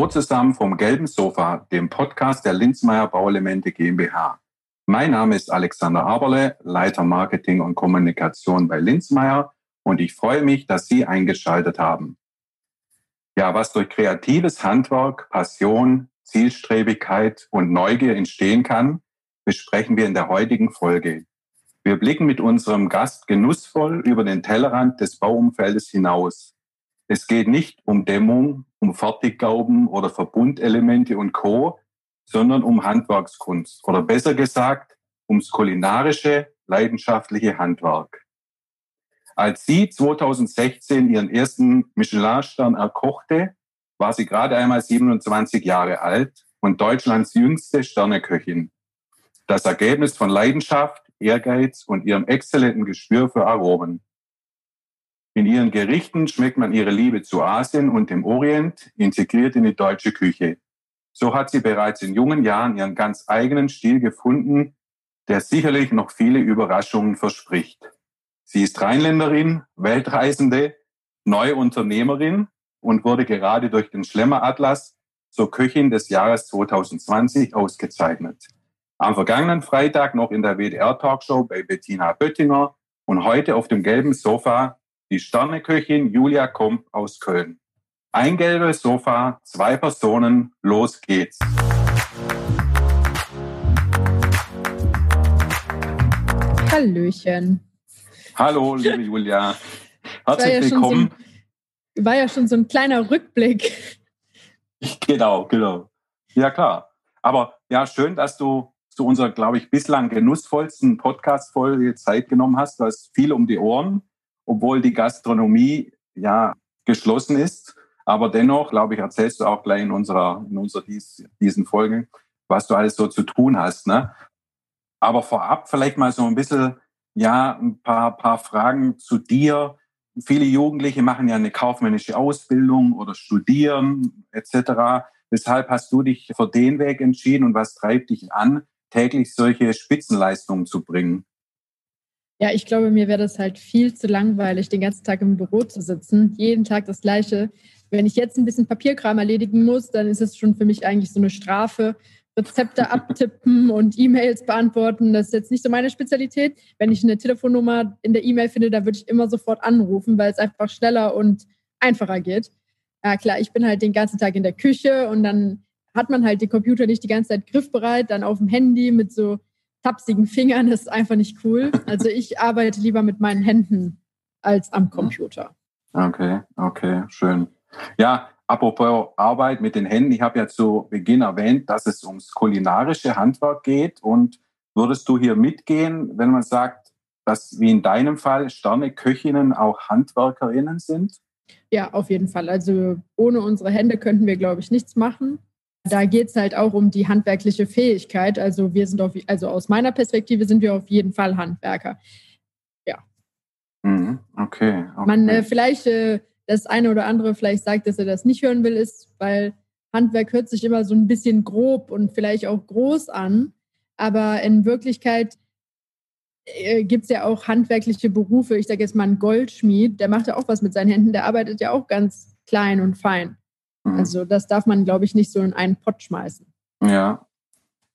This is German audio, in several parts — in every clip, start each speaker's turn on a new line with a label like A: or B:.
A: Hallo zusammen vom Gelben Sofa, dem Podcast der Linzmeier Bauelemente GmbH. Mein Name ist Alexander Aberle, Leiter Marketing und Kommunikation bei Linzmeier und ich freue mich, dass Sie eingeschaltet haben. Ja, was durch kreatives Handwerk, Passion, Zielstrebigkeit und Neugier entstehen kann, besprechen wir in der heutigen Folge. Wir blicken mit unserem Gast genussvoll über den Tellerrand des Bauumfeldes hinaus. Es geht nicht um Dämmung, um Fertiggauben oder Verbundelemente und Co., sondern um Handwerkskunst oder besser gesagt ums kulinarische, leidenschaftliche Handwerk. Als sie 2016 ihren ersten Michelin-Stern erkochte, war sie gerade einmal 27 Jahre alt und Deutschlands jüngste Sterneköchin. Das Ergebnis von Leidenschaft, Ehrgeiz und ihrem exzellenten Gespür für Aromen. In ihren Gerichten schmeckt man ihre Liebe zu Asien und dem Orient integriert in die deutsche Küche. So hat sie bereits in jungen Jahren ihren ganz eigenen Stil gefunden, der sicherlich noch viele Überraschungen verspricht. Sie ist Rheinländerin, Weltreisende, Neuunternehmerin und wurde gerade durch den Schlemmer Atlas zur Köchin des Jahres 2020 ausgezeichnet. Am vergangenen Freitag noch in der WDR-Talkshow bei Bettina Böttinger und heute auf dem gelben Sofa die Sterneköchin Julia Komp aus Köln. Ein gelbes Sofa, zwei Personen, los geht's.
B: Hallöchen.
A: Hallo, liebe Julia. Herzlich
B: ja
A: willkommen.
B: So ein, war ja schon so ein kleiner Rückblick.
A: Genau, genau. Ja, klar. Aber ja, schön, dass du zu unserer, glaube ich, bislang genussvollsten Podcast-Folge Zeit genommen hast. Du hast viel um die Ohren obwohl die Gastronomie ja geschlossen ist. Aber dennoch, glaube ich, erzählst du auch gleich in unserer, in unserer dies, diesen Folgen, was du alles so zu tun hast. Ne? Aber vorab vielleicht mal so ein bisschen, ja, ein paar, paar Fragen zu dir. Viele Jugendliche machen ja eine kaufmännische Ausbildung oder studieren etc. Weshalb hast du dich für den Weg entschieden und was treibt dich an, täglich solche Spitzenleistungen zu bringen?
B: Ja, ich glaube, mir wäre das halt viel zu langweilig, den ganzen Tag im Büro zu sitzen, jeden Tag das Gleiche. Wenn ich jetzt ein bisschen Papierkram erledigen muss, dann ist es schon für mich eigentlich so eine Strafe. Rezepte abtippen und E-Mails beantworten, das ist jetzt nicht so meine Spezialität. Wenn ich eine Telefonnummer in der E-Mail finde, da würde ich immer sofort anrufen, weil es einfach schneller und einfacher geht. Ja, klar, ich bin halt den ganzen Tag in der Küche und dann hat man halt den Computer nicht die ganze Zeit griffbereit, dann auf dem Handy mit so tapsigen Fingern ist einfach nicht cool. Also ich arbeite lieber mit meinen Händen als am Computer.
A: Okay, okay, schön. Ja, apropos Arbeit mit den Händen, ich habe ja zu Beginn erwähnt, dass es ums kulinarische Handwerk geht. Und würdest du hier mitgehen, wenn man sagt, dass wie in deinem Fall Sterneköchinnen auch Handwerkerinnen sind?
B: Ja, auf jeden Fall. Also ohne unsere Hände könnten wir, glaube ich, nichts machen. Da geht es halt auch um die handwerkliche Fähigkeit. Also wir sind auf, also aus meiner Perspektive sind wir auf jeden Fall Handwerker. Ja.
A: Mhm, okay, okay.
B: Man äh, vielleicht äh, das eine oder andere vielleicht sagt, dass er das nicht hören will, ist, weil Handwerk hört sich immer so ein bisschen grob und vielleicht auch groß an. Aber in Wirklichkeit äh, gibt es ja auch handwerkliche Berufe. Ich sage jetzt mal ein Goldschmied, der macht ja auch was mit seinen Händen, der arbeitet ja auch ganz klein und fein. Mhm. Also das darf man, glaube ich, nicht so in einen Pott schmeißen.
A: Ja,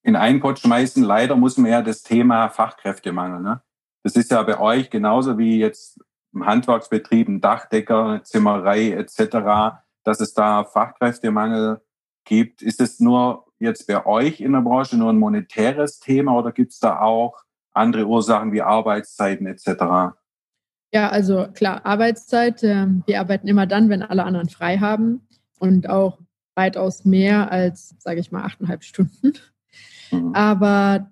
A: in einen Pott schmeißen. Leider muss man ja das Thema Fachkräftemangel. Ne? Das ist ja bei euch genauso wie jetzt im Handwerksbetrieb, ein Dachdecker, Zimmerei etc., dass es da Fachkräftemangel gibt. Ist es nur jetzt bei euch in der Branche nur ein monetäres Thema oder gibt es da auch andere Ursachen wie Arbeitszeiten etc.?
B: Ja, also klar, Arbeitszeit. Ähm, wir arbeiten immer dann, wenn alle anderen frei haben und auch weitaus mehr als, sage ich mal, achteinhalb Stunden. Mhm. Aber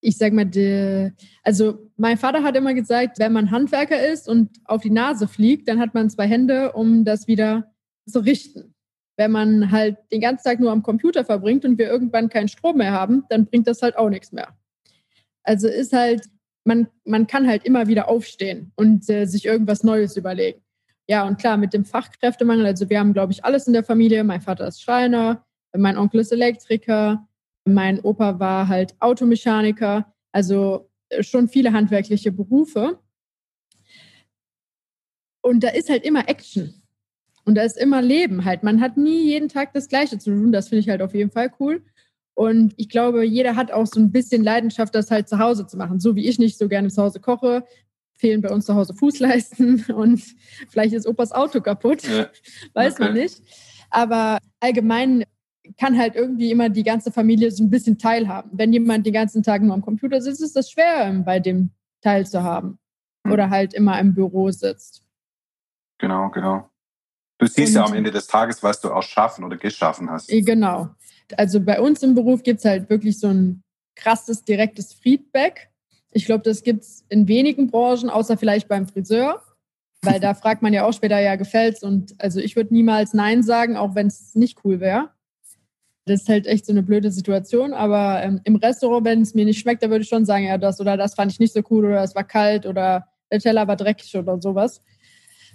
B: ich sage mal, die, also mein Vater hat immer gesagt, wenn man Handwerker ist und auf die Nase fliegt, dann hat man zwei Hände, um das wieder zu richten. Wenn man halt den ganzen Tag nur am Computer verbringt und wir irgendwann keinen Strom mehr haben, dann bringt das halt auch nichts mehr. Also ist halt, man, man kann halt immer wieder aufstehen und äh, sich irgendwas Neues überlegen. Ja, und klar, mit dem Fachkräftemangel, also wir haben, glaube ich, alles in der Familie. Mein Vater ist Schreiner, mein Onkel ist Elektriker, mein Opa war halt Automechaniker, also äh, schon viele handwerkliche Berufe. Und da ist halt immer Action. Und da ist immer Leben halt. Man hat nie jeden Tag das Gleiche zu tun. Das finde ich halt auf jeden Fall cool. Und ich glaube, jeder hat auch so ein bisschen Leidenschaft, das halt zu Hause zu machen. So wie ich nicht so gerne zu Hause koche, fehlen bei uns zu Hause Fußleisten und vielleicht ist Opas Auto kaputt. Ja. Weiß okay. man nicht. Aber allgemein kann halt irgendwie immer die ganze Familie so ein bisschen teilhaben. Wenn jemand den ganzen Tag nur am Computer sitzt, ist das schwer, bei dem teilzuhaben. Hm. Oder halt immer im Büro sitzt.
A: Genau, genau. Du siehst und, ja am Ende des Tages, was du auch schaffen oder geschaffen hast.
B: Eh, genau. Also bei uns im Beruf gibt es halt wirklich so ein krasses, direktes Feedback. Ich glaube, das gibt es in wenigen Branchen, außer vielleicht beim Friseur. Weil da fragt man ja auch später, ja, gefällt's. Und also ich würde niemals Nein sagen, auch wenn es nicht cool wäre. Das ist halt echt so eine blöde Situation. Aber ähm, im Restaurant, wenn es mir nicht schmeckt, da würde ich schon sagen, ja, das oder das fand ich nicht so cool oder es war kalt oder der Teller war dreckig oder sowas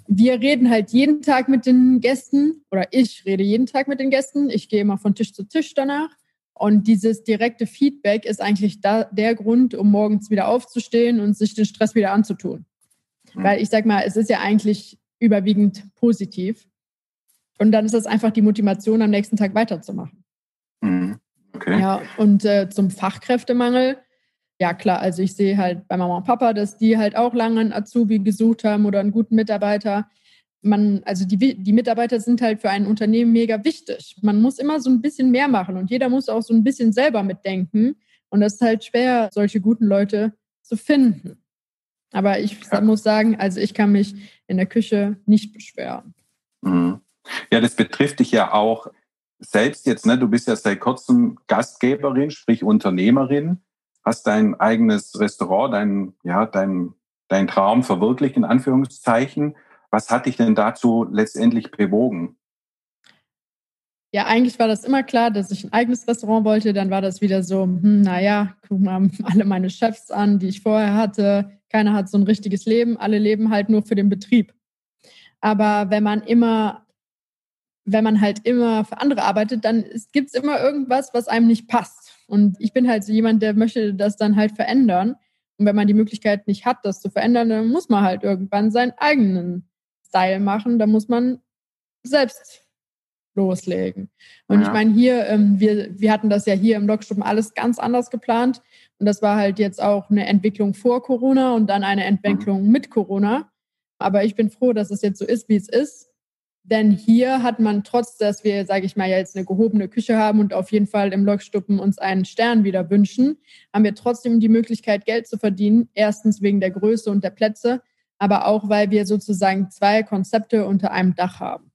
B: wir reden halt jeden Tag mit den Gästen oder ich rede jeden Tag mit den Gästen. Ich gehe immer von Tisch zu Tisch danach. Und dieses direkte Feedback ist eigentlich da, der Grund, um morgens wieder aufzustehen und sich den Stress wieder anzutun. Mhm. Weil ich sag mal, es ist ja eigentlich überwiegend positiv. Und dann ist das einfach die Motivation, am nächsten Tag weiterzumachen. Mhm. Okay. Ja, und äh, zum Fachkräftemangel ja klar, also ich sehe halt bei Mama und Papa, dass die halt auch lange einen Azubi gesucht haben oder einen guten Mitarbeiter. Man, also die, die Mitarbeiter sind halt für ein Unternehmen mega wichtig. Man muss immer so ein bisschen mehr machen und jeder muss auch so ein bisschen selber mitdenken. Und das ist halt schwer, solche guten Leute zu finden. Aber ich ja. muss sagen, also ich kann mich in der Küche nicht beschweren.
A: Mhm. Ja, das betrifft dich ja auch selbst jetzt. Ne? Du bist ja seit kurzem Gastgeberin, sprich Unternehmerin hast dein eigenes Restaurant, dein, ja, dein, dein Traum verwirklicht, in Anführungszeichen. Was hat dich denn dazu letztendlich bewogen?
B: Ja, eigentlich war das immer klar, dass ich ein eigenes Restaurant wollte. Dann war das wieder so, hm, naja, guck mal alle meine Chefs an, die ich vorher hatte. Keiner hat so ein richtiges Leben. Alle leben halt nur für den Betrieb. Aber wenn man immer, wenn man halt immer für andere arbeitet, dann gibt es immer irgendwas, was einem nicht passt. Und ich bin halt so jemand, der möchte das dann halt verändern. Und wenn man die Möglichkeit nicht hat, das zu verändern, dann muss man halt irgendwann seinen eigenen Style machen. Da muss man selbst loslegen. Und ja. ich meine, hier, ähm, wir, wir hatten das ja hier im Logschuppen alles ganz anders geplant. Und das war halt jetzt auch eine Entwicklung vor Corona und dann eine Entwicklung mhm. mit Corona. Aber ich bin froh, dass es jetzt so ist, wie es ist. Denn hier hat man, trotz dass wir, sage ich mal, jetzt eine gehobene Küche haben und auf jeden Fall im Lokstuppen uns einen Stern wieder wünschen, haben wir trotzdem die Möglichkeit, Geld zu verdienen. Erstens wegen der Größe und der Plätze, aber auch, weil wir sozusagen zwei Konzepte unter einem Dach haben.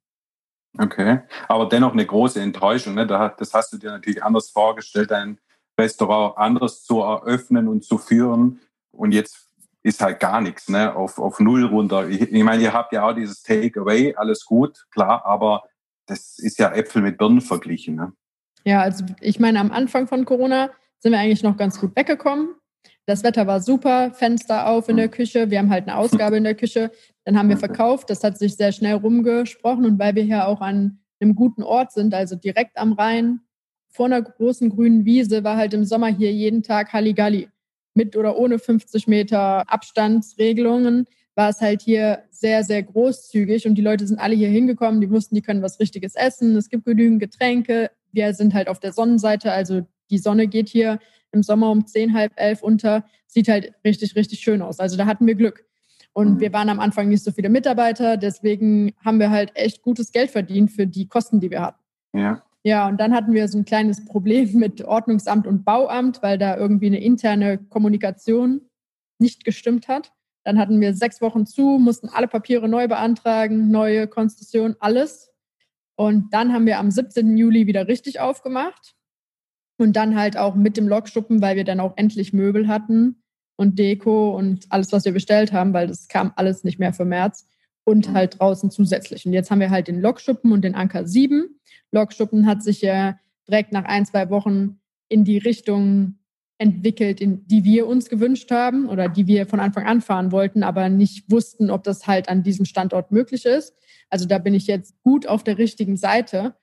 A: Okay, aber dennoch eine große Enttäuschung. Ne? Das hast du dir natürlich anders vorgestellt, ein Restaurant anders zu eröffnen und zu führen. Und jetzt ist halt gar nichts, ne? Auf, auf Null runter. Ich, ich meine, ihr habt ja auch dieses Takeaway, alles gut, klar, aber das ist ja Äpfel mit Birnen verglichen, ne?
B: Ja, also ich meine, am Anfang von Corona sind wir eigentlich noch ganz gut weggekommen. Das Wetter war super, Fenster auf in der Küche, wir haben halt eine Ausgabe in der Küche, dann haben wir verkauft, das hat sich sehr schnell rumgesprochen und weil wir hier auch an einem guten Ort sind, also direkt am Rhein, vor einer großen grünen Wiese, war halt im Sommer hier jeden Tag Halligalli. Mit oder ohne 50 Meter Abstandsregelungen, war es halt hier sehr, sehr großzügig und die Leute sind alle hier hingekommen, die wussten, die können was Richtiges essen, es gibt genügend Getränke, wir sind halt auf der Sonnenseite, also die Sonne geht hier im Sommer um 10, halb elf unter, sieht halt richtig, richtig schön aus. Also da hatten wir Glück. Und mhm. wir waren am Anfang nicht so viele Mitarbeiter, deswegen haben wir halt echt gutes Geld verdient für die Kosten, die wir hatten. Ja. Ja, und dann hatten wir so ein kleines Problem mit Ordnungsamt und Bauamt, weil da irgendwie eine interne Kommunikation nicht gestimmt hat. Dann hatten wir sechs Wochen zu, mussten alle Papiere neu beantragen, neue Konstitution, alles. Und dann haben wir am 17. Juli wieder richtig aufgemacht. Und dann halt auch mit dem Lokschuppen, weil wir dann auch endlich Möbel hatten und Deko und alles, was wir bestellt haben, weil das kam alles nicht mehr für März und halt draußen zusätzlich. Und jetzt haben wir halt den Lokschuppen und den Anker 7. Lokschuppen hat sich ja direkt nach ein, zwei Wochen in die Richtung entwickelt, in die wir uns gewünscht haben oder die wir von Anfang an fahren wollten, aber nicht wussten, ob das halt an diesem Standort möglich ist. Also da bin ich jetzt gut auf der richtigen Seite.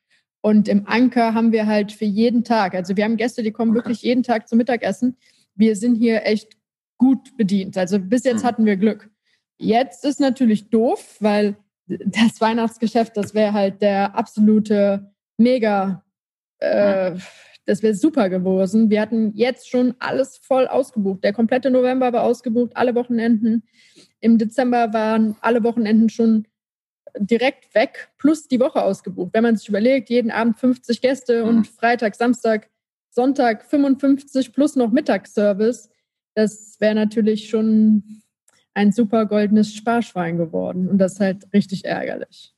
B: Und im Anker haben wir halt für jeden Tag, also wir haben Gäste, die kommen wirklich jeden Tag zum Mittagessen. Wir sind hier echt gut bedient. Also bis jetzt mhm. hatten wir Glück. Jetzt ist natürlich doof, weil das Weihnachtsgeschäft, das wäre halt der absolute Mega, äh, das wäre super gewesen. Wir hatten jetzt schon alles voll ausgebucht. Der komplette November war ausgebucht, alle Wochenenden. Im Dezember waren alle Wochenenden schon direkt weg, plus die Woche ausgebucht. Wenn man sich überlegt, jeden Abend 50 Gäste und mhm. Freitag, Samstag, Sonntag 55 plus noch Mittagsservice, das wäre natürlich schon ein super goldenes Sparschwein geworden. Und das ist halt richtig ärgerlich.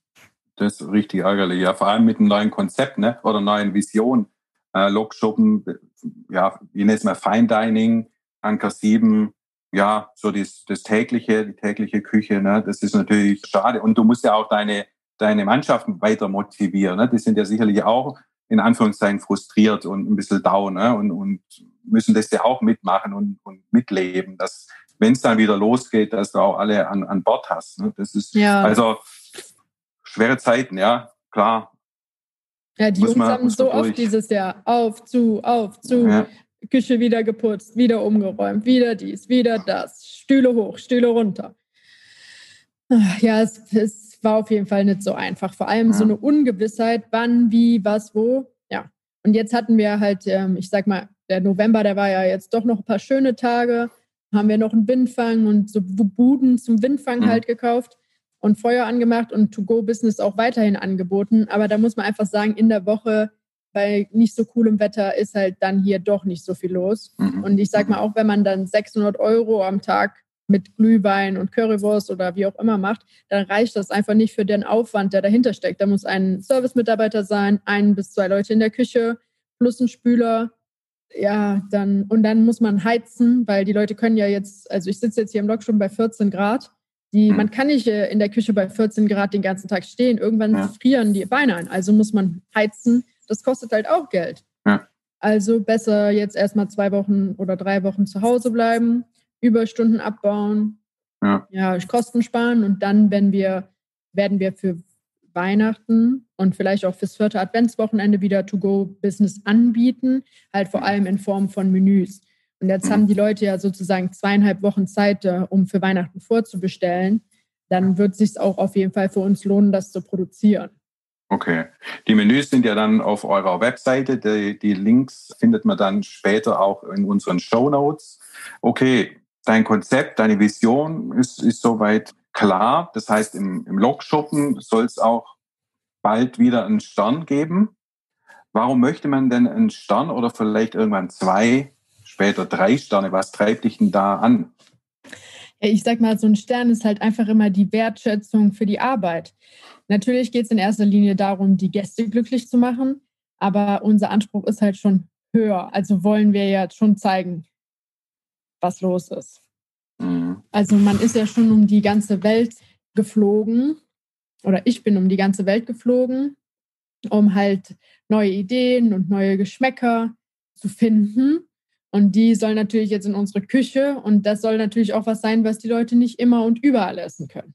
A: Das ist richtig ärgerlich, ja. Vor allem mit einem neuen Konzept ne? oder neuen Vision. Äh, Lokschuppen, ja, ich nenne es mal Fine Dining, Anker 7, ja, so das, das tägliche, die tägliche Küche, ne? das ist natürlich schade. Und du musst ja auch deine, deine Mannschaften weiter motivieren. Ne? Die sind ja sicherlich auch in Anführungszeichen frustriert und ein bisschen down ne? und, und müssen das ja auch mitmachen und, und mitleben, dass wenn es dann wieder losgeht, dass du auch alle an, an Bord hast. Ne? Das ist ja. also schwere Zeiten, ja, klar.
B: Ja, die Jungs haben so oft dieses Jahr auf, zu, auf, zu, ja. Küche wieder geputzt, wieder umgeräumt, wieder dies, wieder das, Stühle hoch, Stühle runter. Ja, es, es war auf jeden Fall nicht so einfach. Vor allem ja. so eine Ungewissheit, wann, wie, was, wo. Ja. Und jetzt hatten wir halt, ähm, ich sag mal, der November, der war ja jetzt doch noch ein paar schöne Tage haben wir noch einen Windfang und so Buden zum Windfang mhm. halt gekauft und Feuer angemacht und To-Go-Business auch weiterhin angeboten. Aber da muss man einfach sagen, in der Woche bei nicht so coolem Wetter ist halt dann hier doch nicht so viel los. Mhm. Und ich sag mal, auch wenn man dann 600 Euro am Tag mit Glühwein und Currywurst oder wie auch immer macht, dann reicht das einfach nicht für den Aufwand, der dahinter steckt. Da muss ein Service-Mitarbeiter sein, ein bis zwei Leute in der Küche, plus ein Spüler, ja, dann, und dann muss man heizen, weil die Leute können ja jetzt, also ich sitze jetzt hier im Lok schon bei 14 Grad. Die, mhm. Man kann nicht äh, in der Küche bei 14 Grad den ganzen Tag stehen. Irgendwann ja. frieren die Beine ein. Also muss man heizen. Das kostet halt auch Geld. Ja. Also besser jetzt erstmal zwei Wochen oder drei Wochen zu Hause bleiben, Überstunden abbauen, ja, ja Kosten sparen und dann, wenn wir, werden wir für Weihnachten und vielleicht auch fürs vierte Adventswochenende wieder To-Go-Business anbieten, halt vor allem in Form von Menüs. Und jetzt haben die Leute ja sozusagen zweieinhalb Wochen Zeit, äh, um für Weihnachten vorzubestellen. Dann wird es sich auch auf jeden Fall für uns lohnen, das zu produzieren.
A: Okay. Die Menüs sind ja dann auf eurer Webseite. Die, die Links findet man dann später auch in unseren Show Notes. Okay, dein Konzept, deine Vision ist, ist soweit klar. Das heißt, im, im Lokschuppen soll es auch bald wieder einen Stern geben. Warum möchte man denn einen Stern oder vielleicht irgendwann zwei, später drei Sterne? Was treibt dich denn da an?
B: Ich sag mal, so ein Stern ist halt einfach immer die Wertschätzung für die Arbeit. Natürlich geht es in erster Linie darum, die Gäste glücklich zu machen, aber unser Anspruch ist halt schon höher. Also wollen wir ja schon zeigen, was los ist. Mhm. Also man ist ja schon um die ganze Welt geflogen oder ich bin um die ganze Welt geflogen, um halt neue Ideen und neue Geschmäcker zu finden. Und die sollen natürlich jetzt in unsere Küche und das soll natürlich auch was sein, was die Leute nicht immer und überall essen können.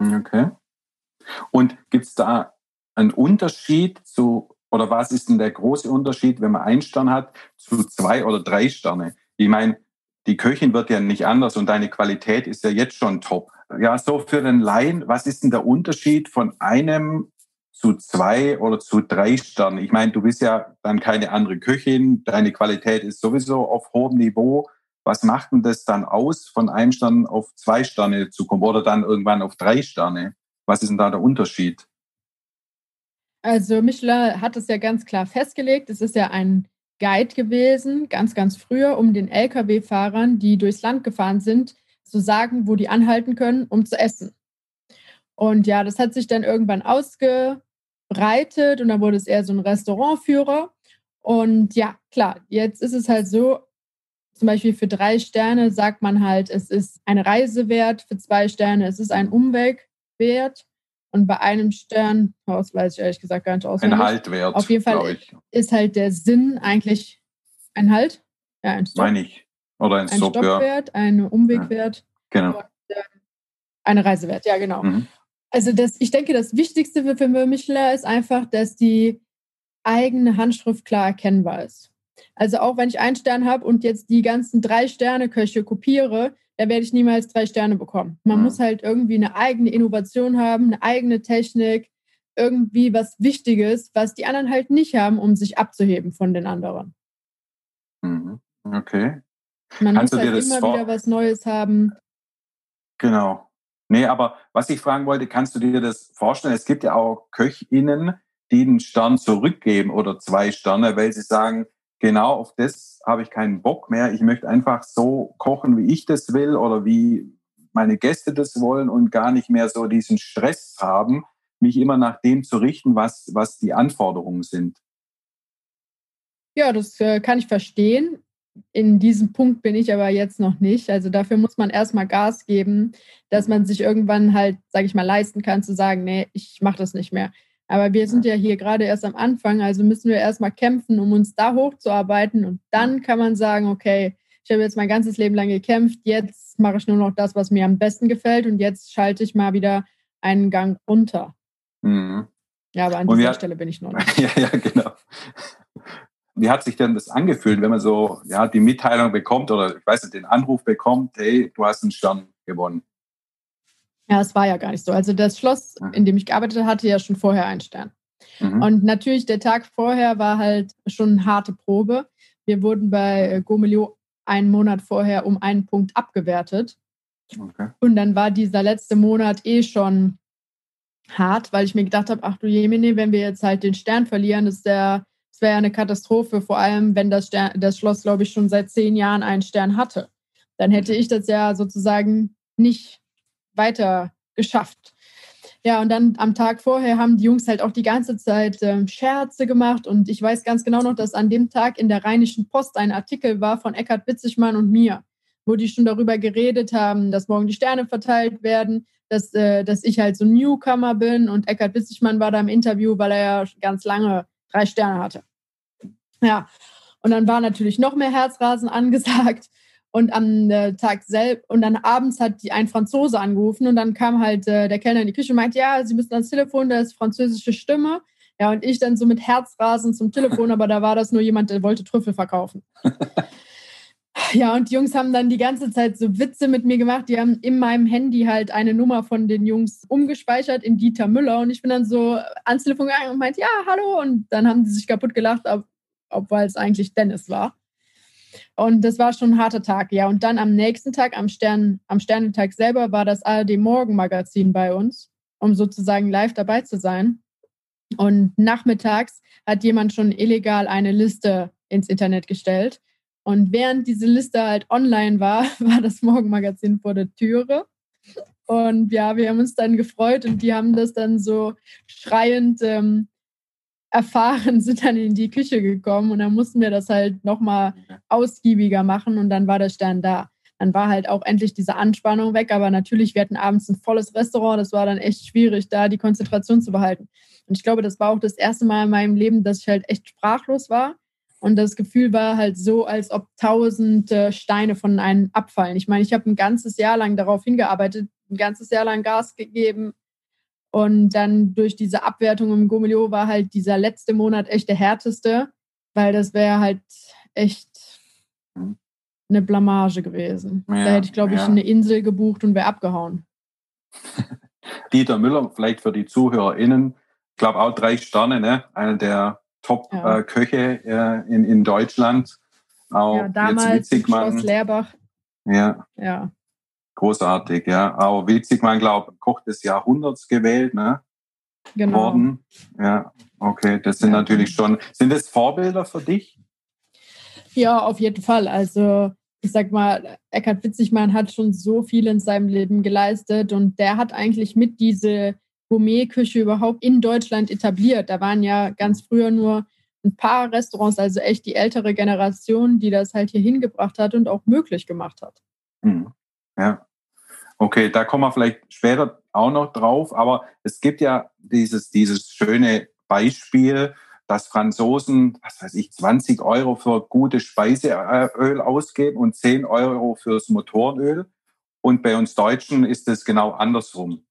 A: Okay. Und gibt es da einen Unterschied zu, oder was ist denn der große Unterschied, wenn man einen Stern hat, zu zwei oder drei Sterne? Ich meine, die Köchin wird ja nicht anders und deine Qualität ist ja jetzt schon top. Ja, so für den Laien, was ist denn der Unterschied von einem zu zwei oder zu drei Sternen? Ich meine, du bist ja dann keine andere Köchin, deine Qualität ist sowieso auf hohem Niveau. Was macht denn das dann aus, von einem Stern auf zwei Sterne zu kommen oder dann irgendwann auf drei Sterne? Was ist denn da der Unterschied?
B: Also Michelin hat es ja ganz klar festgelegt. Es ist ja ein Guide gewesen, ganz, ganz früher, um den Lkw-Fahrern, die durchs Land gefahren sind, zu sagen, wo die anhalten können, um zu essen. Und ja, das hat sich dann irgendwann ausgebreitet und dann wurde es eher so ein Restaurantführer. Und ja, klar, jetzt ist es halt so, zum Beispiel für drei Sterne sagt man halt, es ist ein Reisewert, für zwei Sterne es ist ein Umweltwert und bei einem Stern, das weiß ich ehrlich gesagt gar nicht aus.
A: Ein Haltwert.
B: Auf jeden Fall ist halt der Sinn eigentlich ein Halt.
A: Ja, ein Stop. Meine ich. Oder ein,
B: ein Stop, Stoppwert, ja. ein Umwegwert.
A: Ja, genau. Und,
B: äh, eine Reisewert, ja, genau. Mhm. Also das, ich denke, das Wichtigste für, für Michelin ist einfach, dass die eigene Handschrift klar erkennbar ist. Also auch wenn ich einen Stern habe und jetzt die ganzen drei Sterne Köche kopiere, da werde ich niemals drei Sterne bekommen. Man mhm. muss halt irgendwie eine eigene Innovation haben, eine eigene Technik, irgendwie was Wichtiges, was die anderen halt nicht haben, um sich abzuheben von den anderen.
A: Mhm. Okay.
B: Man Kannst muss halt immer wieder was Neues haben.
A: Genau. Nee, aber was ich fragen wollte, kannst du dir das vorstellen? Es gibt ja auch KöchInnen, die einen Stern zurückgeben oder zwei Sterne, weil sie sagen, genau auf das habe ich keinen Bock mehr. Ich möchte einfach so kochen, wie ich das will oder wie meine Gäste das wollen und gar nicht mehr so diesen Stress haben, mich immer nach dem zu richten, was, was die Anforderungen sind.
B: Ja, das äh, kann ich verstehen. In diesem Punkt bin ich aber jetzt noch nicht. Also dafür muss man erstmal Gas geben, dass man sich irgendwann halt, sage ich mal, leisten kann zu sagen, nee, ich mache das nicht mehr. Aber wir sind ja hier gerade erst am Anfang, also müssen wir erstmal kämpfen, um uns da hochzuarbeiten. Und dann kann man sagen, okay, ich habe jetzt mein ganzes Leben lang gekämpft, jetzt mache ich nur noch das, was mir am besten gefällt und jetzt schalte ich mal wieder einen Gang runter. Mhm. Ja, aber an dieser hat, Stelle bin ich noch nicht.
A: ja, ja, genau. Wie hat sich denn das angefühlt, wenn man so ja, die Mitteilung bekommt oder ich weiß nicht, den Anruf bekommt, hey, du hast einen Stern gewonnen?
B: Ja, es war ja gar nicht so. Also das Schloss, mhm. in dem ich gearbeitet hatte, ja schon vorher einen Stern. Mhm. Und natürlich der Tag vorher war halt schon eine harte Probe. Wir wurden bei äh, Gomelio einen Monat vorher um einen Punkt abgewertet. Okay. Und dann war dieser letzte Monat eh schon hart, weil ich mir gedacht habe, ach du Jemine, wenn wir jetzt halt den Stern verlieren, ist der, das wäre ja eine Katastrophe, vor allem wenn das, Stern, das Schloss, glaube ich, schon seit zehn Jahren einen Stern hatte. Dann hätte mhm. ich das ja sozusagen nicht weiter geschafft. Ja, und dann am Tag vorher haben die Jungs halt auch die ganze Zeit ähm, Scherze gemacht. Und ich weiß ganz genau noch, dass an dem Tag in der Rheinischen Post ein Artikel war von Eckhard Witzigmann und mir, wo die schon darüber geredet haben, dass morgen die Sterne verteilt werden, dass, äh, dass ich halt so Newcomer bin. Und Eckhard Witzigmann war da im Interview, weil er ja ganz lange drei Sterne hatte. Ja, und dann war natürlich noch mehr Herzrasen angesagt. Und am äh, Tag selbst, und dann abends hat die ein Franzose angerufen und dann kam halt äh, der Kellner in die Küche und meinte, ja, Sie müssen ans Telefon, da ist französische Stimme. Ja, und ich dann so mit Herzrasen zum Telefon, aber da war das nur jemand, der wollte Trüffel verkaufen. Ja, und die Jungs haben dann die ganze Zeit so Witze mit mir gemacht. Die haben in meinem Handy halt eine Nummer von den Jungs umgespeichert in Dieter Müller. Und ich bin dann so ans Telefon gegangen und meinte, ja, hallo. Und dann haben die sich kaputt gelacht, obwohl es eigentlich Dennis war. Und das war schon ein harter Tag, ja. Und dann am nächsten Tag, am, Stern, am Sternentag selber, war das ARD Morgenmagazin bei uns, um sozusagen live dabei zu sein. Und nachmittags hat jemand schon illegal eine Liste ins Internet gestellt. Und während diese Liste halt online war, war das Morgenmagazin vor der Türe. Und ja, wir haben uns dann gefreut und die haben das dann so schreiend ähm, erfahren, sind dann in die Küche gekommen und dann mussten wir das halt nochmal ausgiebiger machen und dann war der Stern da. Dann war halt auch endlich diese Anspannung weg, aber natürlich, wir hatten abends ein volles Restaurant, das war dann echt schwierig, da die Konzentration zu behalten. Und ich glaube, das war auch das erste Mal in meinem Leben, dass ich halt echt sprachlos war. Und das Gefühl war halt so, als ob tausend Steine von einem abfallen. Ich meine, ich habe ein ganzes Jahr lang darauf hingearbeitet, ein ganzes Jahr lang Gas gegeben, und dann durch diese Abwertung im Gomelio war halt dieser letzte Monat echt der härteste, weil das wäre halt echt eine Blamage gewesen. Ja, da hätte ich, glaube ich, eine Insel gebucht und wäre abgehauen.
A: Dieter Müller, vielleicht für die ZuhörerInnen, ich glaube auch drei Sterne, ne? einer der Top-Köche ja. äh, in, in Deutschland.
B: Auch ja, damals jetzt Schloss Leerbach.
A: Ja. ja. Großartig, ja. Aber witzig, man glaubt, Koch des Jahrhunderts gewählt, ne? Genau. Worden. Ja, okay. Das sind ja. natürlich schon, sind das Vorbilder für dich?
B: Ja, auf jeden Fall. Also, ich sag mal, Eckhard Witzigmann hat schon so viel in seinem Leben geleistet und der hat eigentlich mit diese Gourmetküche überhaupt in Deutschland etabliert. Da waren ja ganz früher nur ein paar Restaurants, also echt die ältere Generation, die das halt hier hingebracht hat und auch möglich gemacht hat.
A: Mhm. Ja. Okay, da kommen wir vielleicht später auch noch drauf, aber es gibt ja dieses, dieses schöne Beispiel, dass Franzosen, was weiß ich, 20 Euro für gutes Speiseöl ausgeben und 10 Euro fürs Motorenöl. Und bei uns Deutschen ist es genau andersrum.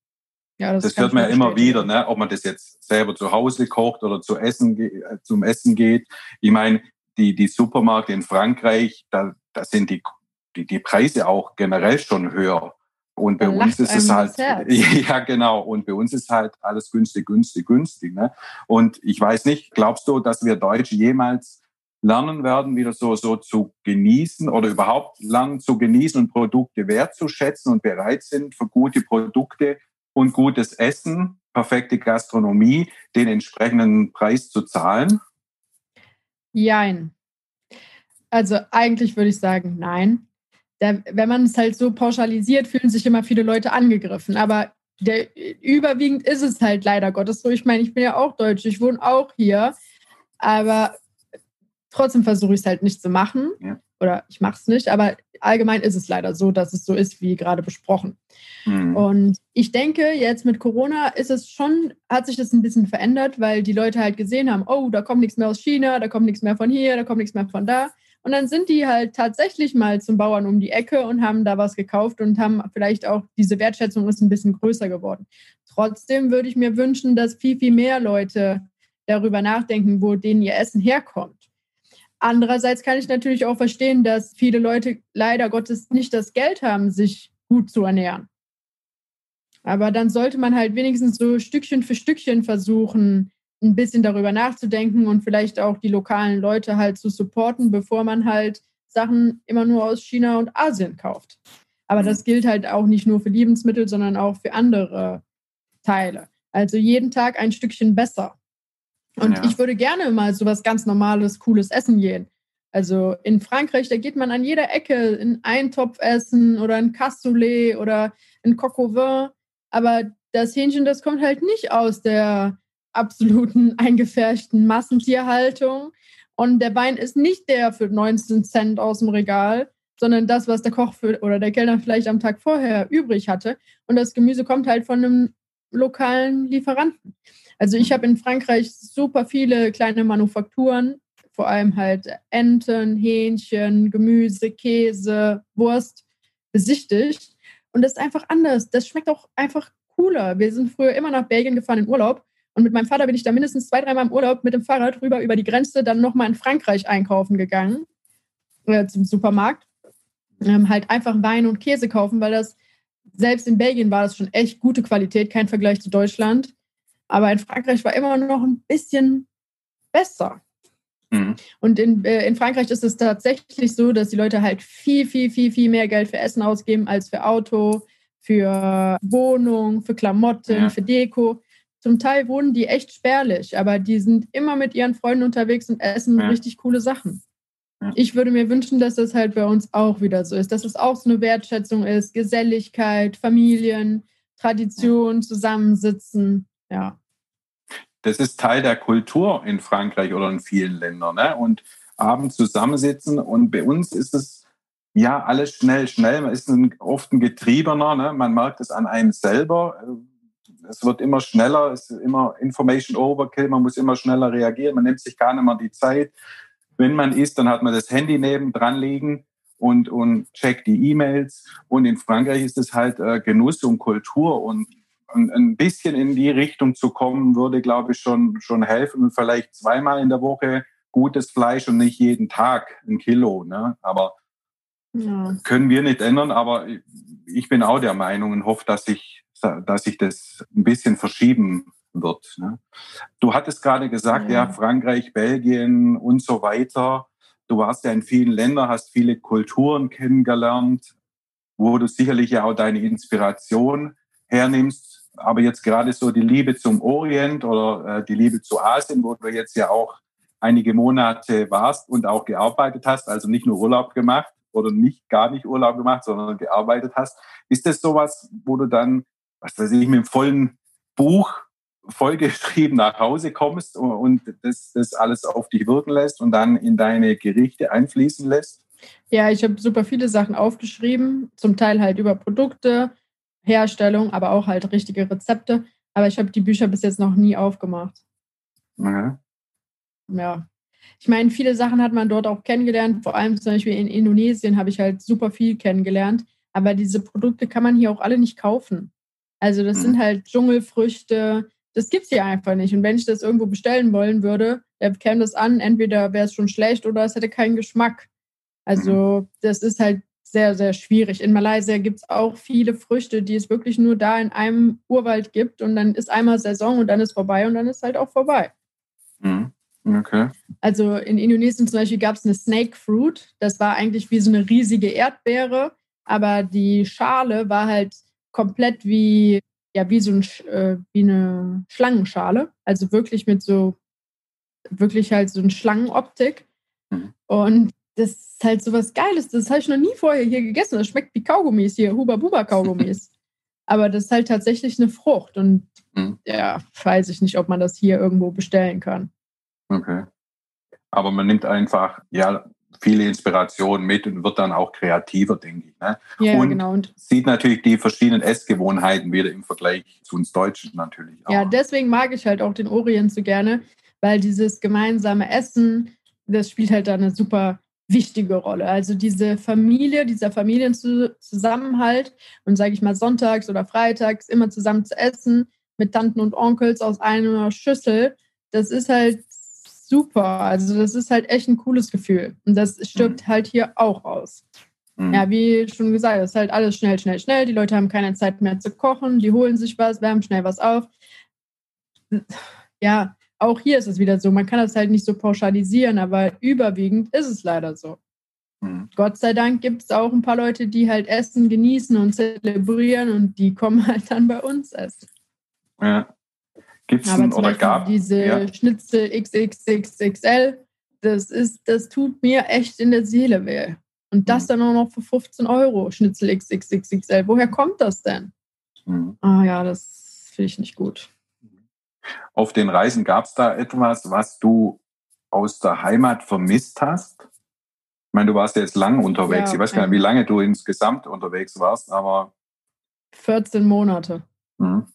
A: Ja, das, das hört man ja immer wieder, ne? ob man das jetzt selber zu Hause kocht oder zu essen, zum Essen geht. Ich meine, die, die Supermärkte in Frankreich, da, da sind die die, die Preise auch generell schon höher. Und bei Dann uns ist es halt, ja genau, und bei uns ist halt alles günstig, günstig, günstig. Ne? Und ich weiß nicht, glaubst du, dass wir Deutsche jemals lernen werden, wieder so, so zu genießen oder überhaupt lernen zu genießen und Produkte wertzuschätzen und bereit sind für gute Produkte und gutes Essen, perfekte Gastronomie, den entsprechenden Preis zu zahlen?
B: Jein. Also eigentlich würde ich sagen, nein. Der, wenn man es halt so pauschalisiert, fühlen sich immer viele Leute angegriffen. Aber der, überwiegend ist es halt leider Gottes so. Ich meine, ich bin ja auch Deutsch, ich wohne auch hier. Aber trotzdem versuche ich es halt nicht zu machen. Ja. Oder ich mache es nicht. Aber allgemein ist es leider so, dass es so ist, wie gerade besprochen. Mhm. Und ich denke, jetzt mit Corona ist es schon, hat sich das ein bisschen verändert, weil die Leute halt gesehen haben, oh, da kommt nichts mehr aus China, da kommt nichts mehr von hier, da kommt nichts mehr von da. Und dann sind die halt tatsächlich mal zum Bauern um die Ecke und haben da was gekauft und haben vielleicht auch diese Wertschätzung ist ein bisschen größer geworden. Trotzdem würde ich mir wünschen, dass viel, viel mehr Leute darüber nachdenken, wo denen ihr Essen herkommt. Andererseits kann ich natürlich auch verstehen, dass viele Leute leider Gottes nicht das Geld haben, sich gut zu ernähren. Aber dann sollte man halt wenigstens so Stückchen für Stückchen versuchen, ein bisschen darüber nachzudenken und vielleicht auch die lokalen Leute halt zu supporten, bevor man halt Sachen immer nur aus China und Asien kauft. Aber das gilt halt auch nicht nur für Lebensmittel, sondern auch für andere Teile. Also jeden Tag ein Stückchen besser. Und ja. ich würde gerne mal so was ganz Normales, Cooles essen gehen. Also in Frankreich, da geht man an jeder Ecke in Eintopf essen oder ein Cassoulet oder ein Coq au vin. Aber das Hähnchen, das kommt halt nicht aus der absoluten eingefärschten Massentierhaltung. Und der Wein ist nicht der für 19 Cent aus dem Regal, sondern das, was der Koch für, oder der Kellner vielleicht am Tag vorher übrig hatte. Und das Gemüse kommt halt von einem lokalen Lieferanten. Also ich habe in Frankreich super viele kleine Manufakturen, vor allem halt Enten, Hähnchen, Gemüse, Käse, Wurst besichtigt. Und das ist einfach anders. Das schmeckt auch einfach cooler. Wir sind früher immer nach Belgien gefahren in Urlaub und mit meinem Vater bin ich da mindestens zwei, dreimal im Urlaub mit dem Fahrrad rüber über die Grenze, dann nochmal in Frankreich einkaufen gegangen, äh, zum Supermarkt. Ähm, halt einfach Wein und Käse kaufen, weil das, selbst in Belgien war das schon echt gute Qualität, kein Vergleich zu Deutschland. Aber in Frankreich war immer noch ein bisschen besser. Mhm. Und in, äh, in Frankreich ist es tatsächlich so, dass die Leute halt viel, viel, viel, viel mehr Geld für Essen ausgeben als für Auto, für Wohnung, für Klamotten, ja. für Deko. Zum Teil wohnen die echt spärlich, aber die sind immer mit ihren Freunden unterwegs und essen ja. richtig coole Sachen. Ja. Ich würde mir wünschen, dass das halt bei uns auch wieder so ist, dass es auch so eine Wertschätzung ist, Geselligkeit, Familien, Tradition, Zusammensitzen, ja.
A: Das ist Teil der Kultur in Frankreich oder in vielen Ländern. Ne? Und abends zusammensitzen und bei uns ist es ja alles schnell, schnell. Man ist ein, oft ein Getriebener, ne? man merkt es an einem selber es wird immer schneller, es ist immer Information Overkill, man muss immer schneller reagieren, man nimmt sich gar nicht mehr die Zeit. Wenn man isst, dann hat man das Handy neben dran liegen und, und checkt die E-Mails. Und in Frankreich ist es halt äh, Genuss und Kultur und, und ein bisschen in die Richtung zu kommen, würde, glaube ich, schon, schon helfen. Und vielleicht zweimal in der Woche gutes Fleisch und nicht jeden Tag ein Kilo. Ne? Aber ja. können wir nicht ändern. Aber ich bin auch der Meinung und hoffe, dass sich dass sich das ein bisschen verschieben wird. Ne? Du hattest gerade gesagt, ja. ja, Frankreich, Belgien und so weiter. Du warst ja in vielen Ländern, hast viele Kulturen kennengelernt, wo du sicherlich ja auch deine Inspiration hernimmst. Aber jetzt gerade so die Liebe zum Orient oder äh, die Liebe zu Asien, wo du jetzt ja auch einige Monate warst und auch gearbeitet hast, also nicht nur Urlaub gemacht oder nicht gar nicht Urlaub gemacht, sondern gearbeitet hast. Ist das sowas, wo du dann was weiß ich, mit dem vollen Buch vollgeschrieben nach Hause kommst und das, das alles auf dich wirken lässt und dann in deine Gerichte einfließen lässt?
B: Ja, ich habe super viele Sachen aufgeschrieben, zum Teil halt über Produkte, Herstellung, aber auch halt richtige Rezepte. Aber ich habe die Bücher bis jetzt noch nie aufgemacht.
A: Okay.
B: Ja. Ich meine, viele Sachen hat man dort auch kennengelernt. Vor allem zum Beispiel in Indonesien habe ich halt super viel kennengelernt. Aber diese Produkte kann man hier auch alle nicht kaufen. Also das mhm. sind halt Dschungelfrüchte, das gibt es hier einfach nicht. Und wenn ich das irgendwo bestellen wollen würde, der käme das an, entweder wäre es schon schlecht oder es hätte keinen Geschmack. Also mhm. das ist halt sehr, sehr schwierig. In Malaysia gibt es auch viele Früchte, die es wirklich nur da in einem Urwald gibt und dann ist einmal Saison und dann ist vorbei und dann ist halt auch vorbei.
A: Mhm. Okay.
B: Also in Indonesien zum Beispiel gab es eine Snake Fruit. Das war eigentlich wie so eine riesige Erdbeere, aber die Schale war halt komplett wie, ja, wie so ein, äh, wie eine Schlangenschale. Also wirklich mit so, wirklich halt so eine Schlangenoptik. Mhm. Und das ist halt so was Geiles. Das habe ich noch nie vorher hier gegessen. Das schmeckt wie Kaugummis hier, Huba-Buba-Kaugummis. Aber das ist halt tatsächlich eine Frucht. Und mhm. ja, weiß ich nicht, ob man das hier irgendwo bestellen kann.
A: Okay. Aber man nimmt einfach, ja, viele Inspirationen mit und wird dann auch kreativer, denke ich. Ne?
B: Ja, und genau. Und
A: sieht natürlich die verschiedenen Essgewohnheiten wieder im Vergleich zu uns Deutschen natürlich.
B: Auch. Ja, deswegen mag ich halt auch den Orient so gerne, weil dieses gemeinsame Essen, das spielt halt da eine super wichtige Rolle. Also diese Familie, dieser Familienzusammenhalt und sage ich mal sonntags oder freitags immer zusammen zu essen mit Tanten und Onkels aus einer Schüssel, das ist halt super. Also das ist halt echt ein cooles Gefühl. Und das stirbt mhm. halt hier auch aus. Mhm. Ja, wie schon gesagt, es ist halt alles schnell, schnell, schnell. Die Leute haben keine Zeit mehr zu kochen, die holen sich was, wärmen schnell was auf. Ja, auch hier ist es wieder so. Man kann das halt nicht so pauschalisieren, aber überwiegend ist es leider so. Mhm. Gott sei Dank gibt es auch ein paar Leute, die halt Essen genießen und zelebrieren und die kommen halt dann bei uns essen.
A: Ja. Gibt es oder gab
B: diese ja. Schnitzel XXXXL? Das ist, das tut mir echt in der Seele weh. Und das mhm. dann auch noch für 15 Euro, Schnitzel XXXXL. Woher kommt das denn? Mhm. Ah ja, das finde ich nicht gut.
A: Auf den Reisen gab es da etwas, was du aus der Heimat vermisst hast? Ich meine, du warst ja jetzt lang unterwegs. Ja, ich weiß gar nicht, wie lange du insgesamt unterwegs warst, aber.
B: 14 Monate. Mhm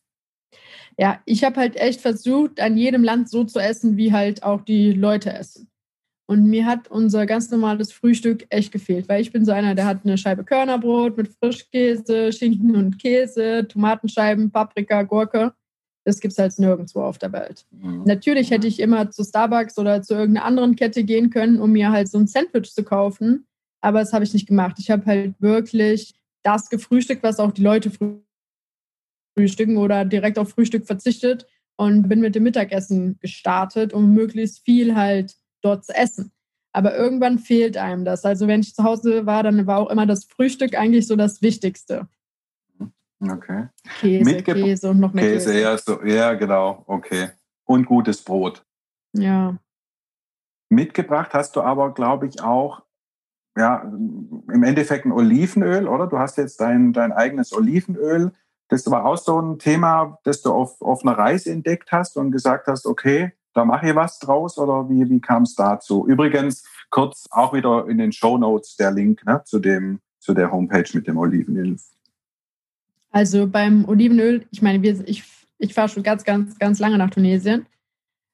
B: ja, ich habe halt echt versucht, an jedem Land so zu essen, wie halt auch die Leute essen. Und mir hat unser ganz normales Frühstück echt gefehlt, weil ich bin so einer, der hat eine Scheibe Körnerbrot mit Frischkäse, Schinken und Käse, Tomatenscheiben, Paprika, Gurke. Das gibt es halt nirgendwo auf der Welt. Mhm. Natürlich hätte ich immer zu Starbucks oder zu irgendeiner anderen Kette gehen können, um mir halt so ein Sandwich zu kaufen. Aber das habe ich nicht gemacht. Ich habe halt wirklich das gefrühstückt, was auch die Leute frühstücken frühstücken oder direkt auf Frühstück verzichtet und bin mit dem Mittagessen gestartet, um möglichst viel halt dort zu essen. Aber irgendwann fehlt einem das. Also wenn ich zu Hause war, dann war auch immer das Frühstück eigentlich so das Wichtigste.
A: Okay.
B: Käse, Mitge Käse und noch mehr
A: Käse. Käse. Ja, so, ja, genau. Okay. Und gutes Brot.
B: Ja.
A: Mitgebracht hast du aber, glaube ich, auch ja, im Endeffekt ein Olivenöl, oder? Du hast jetzt dein, dein eigenes Olivenöl. Das war auch so ein Thema, das du auf, auf einer Reise entdeckt hast und gesagt hast, okay, da mache ich was draus oder wie, wie kam es dazu? Übrigens, kurz auch wieder in den Show Notes der Link ne, zu, dem, zu der Homepage mit dem Olivenöl.
B: Also beim Olivenöl, ich meine, wir, ich, ich fahre schon ganz, ganz, ganz lange nach Tunesien.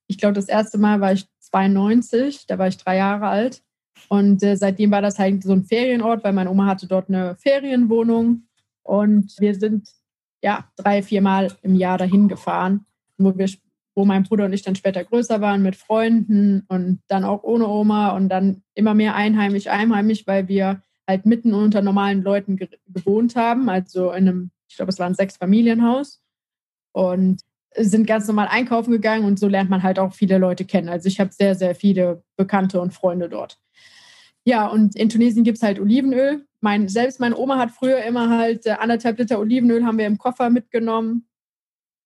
B: Ich glaube, das erste Mal war ich 92, da war ich drei Jahre alt. Und äh, seitdem war das halt so ein Ferienort, weil meine Oma hatte dort eine Ferienwohnung. Und wir sind ja, drei, vier Mal im Jahr dahin gefahren, wo, wir, wo mein Bruder und ich dann später größer waren mit Freunden und dann auch ohne Oma und dann immer mehr einheimisch, einheimisch, weil wir halt mitten unter normalen Leuten ge gewohnt haben, also in einem, ich glaube, es war ein Sechs-Familienhaus und sind ganz normal einkaufen gegangen und so lernt man halt auch viele Leute kennen. Also ich habe sehr, sehr viele Bekannte und Freunde dort. Ja, und in Tunesien gibt es halt Olivenöl. Mein, selbst meine Oma hat früher immer halt äh, anderthalb Liter Olivenöl haben wir im Koffer mitgenommen.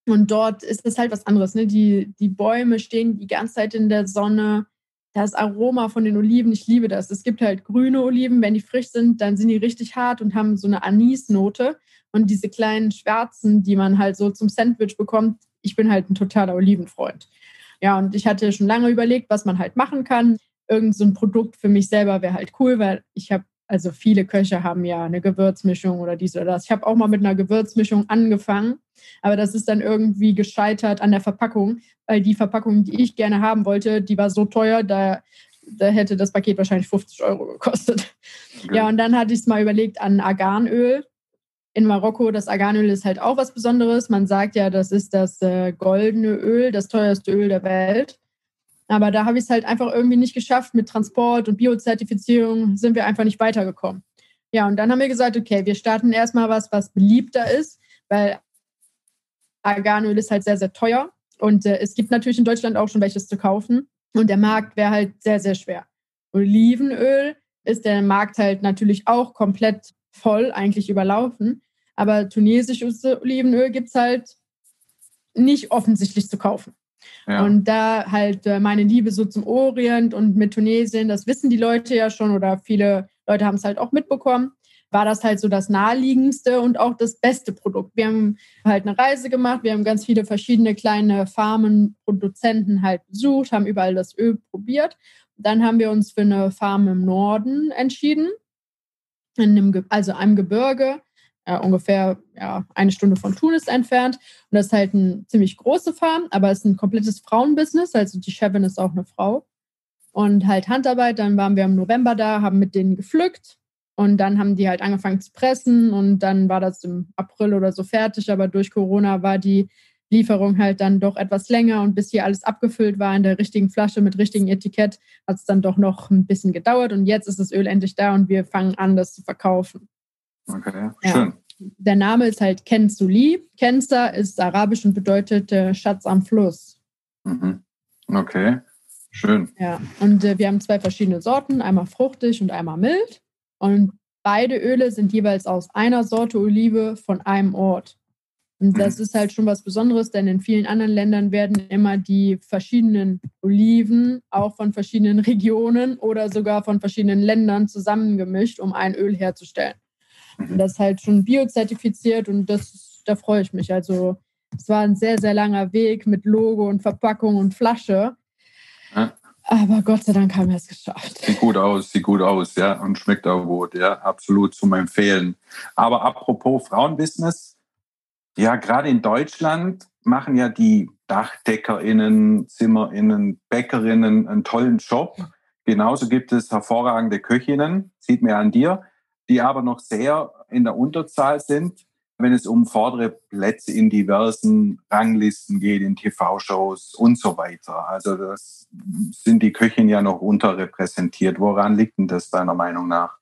B: Und dort ist es halt was anderes. Ne? Die, die Bäume stehen die ganze Zeit in der Sonne. Das Aroma von den Oliven, ich liebe das. Es gibt halt grüne Oliven, wenn die frisch sind, dann sind die richtig hart und haben so eine Anisnote. Und diese kleinen schwarzen, die man halt so zum Sandwich bekommt, ich bin halt ein totaler Olivenfreund. Ja, und ich hatte schon lange überlegt, was man halt machen kann irgend so ein Produkt für mich selber wäre halt cool, weil ich habe, also viele Köche haben ja eine Gewürzmischung oder dies oder das. Ich habe auch mal mit einer Gewürzmischung angefangen, aber das ist dann irgendwie gescheitert an der Verpackung, weil die Verpackung, die ich gerne haben wollte, die war so teuer, da, da hätte das Paket wahrscheinlich 50 Euro gekostet. Okay. Ja, und dann hatte ich es mal überlegt an Arganöl. In Marokko, das Arganöl ist halt auch was Besonderes. Man sagt ja, das ist das äh, goldene Öl, das teuerste Öl der Welt. Aber da habe ich es halt einfach irgendwie nicht geschafft. Mit Transport und Biozertifizierung sind wir einfach nicht weitergekommen. Ja, und dann haben wir gesagt, okay, wir starten erstmal was, was beliebter ist, weil Arganöl ist halt sehr, sehr teuer. Und äh, es gibt natürlich in Deutschland auch schon welches zu kaufen. Und der Markt wäre halt sehr, sehr schwer. Olivenöl ist der Markt halt natürlich auch komplett voll, eigentlich überlaufen. Aber tunesisches Olivenöl gibt es halt nicht offensichtlich zu kaufen. Ja. Und da halt äh, meine Liebe so zum Orient und mit Tunesien, das wissen die Leute ja schon oder viele Leute haben es halt auch mitbekommen, war das halt so das naheliegendste und auch das beste Produkt. Wir haben halt eine Reise gemacht, wir haben ganz viele verschiedene kleine Farmen, Produzenten halt besucht, haben überall das Öl probiert. Dann haben wir uns für eine Farm im Norden entschieden, in einem, also einem Gebirge äh, ungefähr ja, eine Stunde von Tunis entfernt. Und das ist halt eine ziemlich große Farm, aber es ist ein komplettes Frauenbusiness. Also die Chefin ist auch eine Frau. Und halt Handarbeit, dann waren wir im November da, haben mit denen gepflückt. Und dann haben die halt angefangen zu pressen und dann war das im April oder so fertig. Aber durch Corona war die Lieferung halt dann doch etwas länger und bis hier alles abgefüllt war in der richtigen Flasche mit richtigem Etikett, hat es dann doch noch ein bisschen gedauert und jetzt ist das Öl endlich da und wir fangen an, das zu verkaufen.
A: Okay, schön.
B: Ja. Der Name ist halt Kensuli. Kensa ist arabisch und bedeutet äh, Schatz am Fluss.
A: Mhm. Okay, schön.
B: Ja, und äh, wir haben zwei verschiedene Sorten, einmal fruchtig und einmal mild. Und beide Öle sind jeweils aus einer Sorte Olive von einem Ort. Und das mhm. ist halt schon was Besonderes, denn in vielen anderen Ländern werden immer die verschiedenen Oliven auch von verschiedenen Regionen oder sogar von verschiedenen Ländern zusammengemischt, um ein Öl herzustellen. Und das ist halt schon biozertifiziert und das, da freue ich mich. Also es war ein sehr, sehr langer Weg mit Logo und Verpackung und Flasche. Ja. Aber Gott sei Dank haben wir es geschafft.
A: Sieht gut aus, sieht gut aus, ja, und schmeckt auch gut, ja, absolut zum Empfehlen. Aber apropos Frauenbusiness, ja, gerade in Deutschland machen ja die DachdeckerInnen, ZimmerInnen, BäckerInnen einen tollen Job. Genauso gibt es hervorragende Köchinnen, sieht mir an dir die aber noch sehr in der Unterzahl sind, wenn es um vordere Plätze in diversen Ranglisten geht, in TV-Shows und so weiter. Also das sind die Köchinnen ja noch unterrepräsentiert. Woran liegt denn das deiner Meinung nach?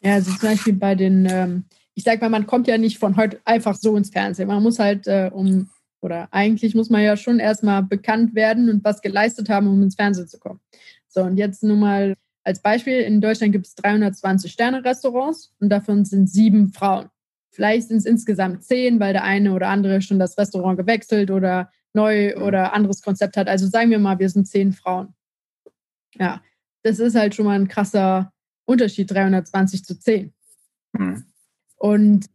B: Ja, also zum Beispiel bei den, ähm, ich sag mal, man kommt ja nicht von heute einfach so ins Fernsehen. Man muss halt äh, um, oder eigentlich muss man ja schon erstmal bekannt werden und was geleistet haben, um ins Fernsehen zu kommen. So, und jetzt nun mal als Beispiel, in Deutschland gibt es 320 Sterne-Restaurants und davon sind sieben Frauen. Vielleicht sind es insgesamt zehn, weil der eine oder andere schon das Restaurant gewechselt oder neu oder anderes Konzept hat. Also sagen wir mal, wir sind zehn Frauen. Ja, das ist halt schon mal ein krasser Unterschied, 320 zu 10. Mhm. Und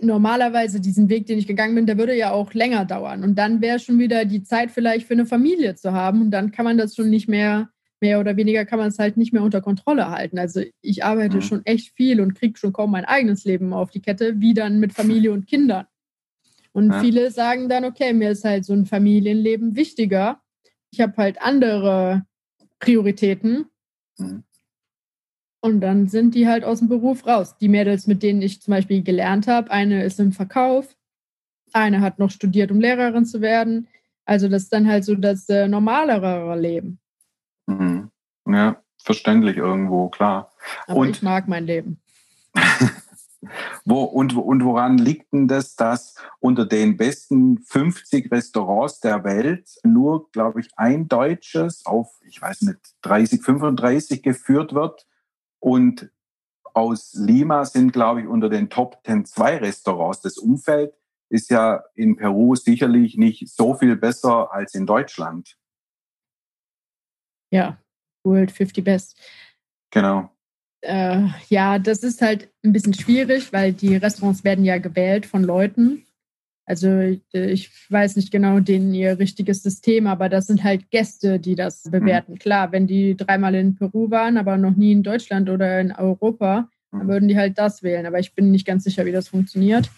B: normalerweise diesen Weg, den ich gegangen bin, der würde ja auch länger dauern. Und dann wäre schon wieder die Zeit vielleicht für eine Familie zu haben. Und dann kann man das schon nicht mehr mehr oder weniger kann man es halt nicht mehr unter Kontrolle halten. Also ich arbeite mhm. schon echt viel und kriege schon kaum mein eigenes Leben auf die Kette, wie dann mit Familie und Kindern. Und ja. viele sagen dann, okay, mir ist halt so ein Familienleben wichtiger. Ich habe halt andere Prioritäten. Mhm. Und dann sind die halt aus dem Beruf raus. Die Mädels, mit denen ich zum Beispiel gelernt habe, eine ist im Verkauf, eine hat noch studiert, um Lehrerin zu werden. Also das ist dann halt so das äh, normalere Leben.
A: Mhm. Ja, verständlich irgendwo, klar.
B: Aber und ich mag mein Leben.
A: Wo, und, und woran liegt denn das, dass unter den besten 50 Restaurants der Welt nur, glaube ich, ein deutsches auf, ich weiß nicht, 30, 35 geführt wird? Und aus Lima sind, glaube ich, unter den Top 10 zwei Restaurants. Das Umfeld ist ja in Peru sicherlich nicht so viel besser als in Deutschland
B: ja, World 50 Best.
A: Genau.
B: Äh, ja, das ist halt ein bisschen schwierig, weil die Restaurants werden ja gewählt von Leuten. Also ich weiß nicht genau denen ihr richtiges System, aber das sind halt Gäste, die das mhm. bewerten. Mhm. Klar, wenn die dreimal in Peru waren, aber noch nie in Deutschland oder in Europa, mhm. dann würden die halt das wählen. Aber ich bin nicht ganz sicher, wie das funktioniert.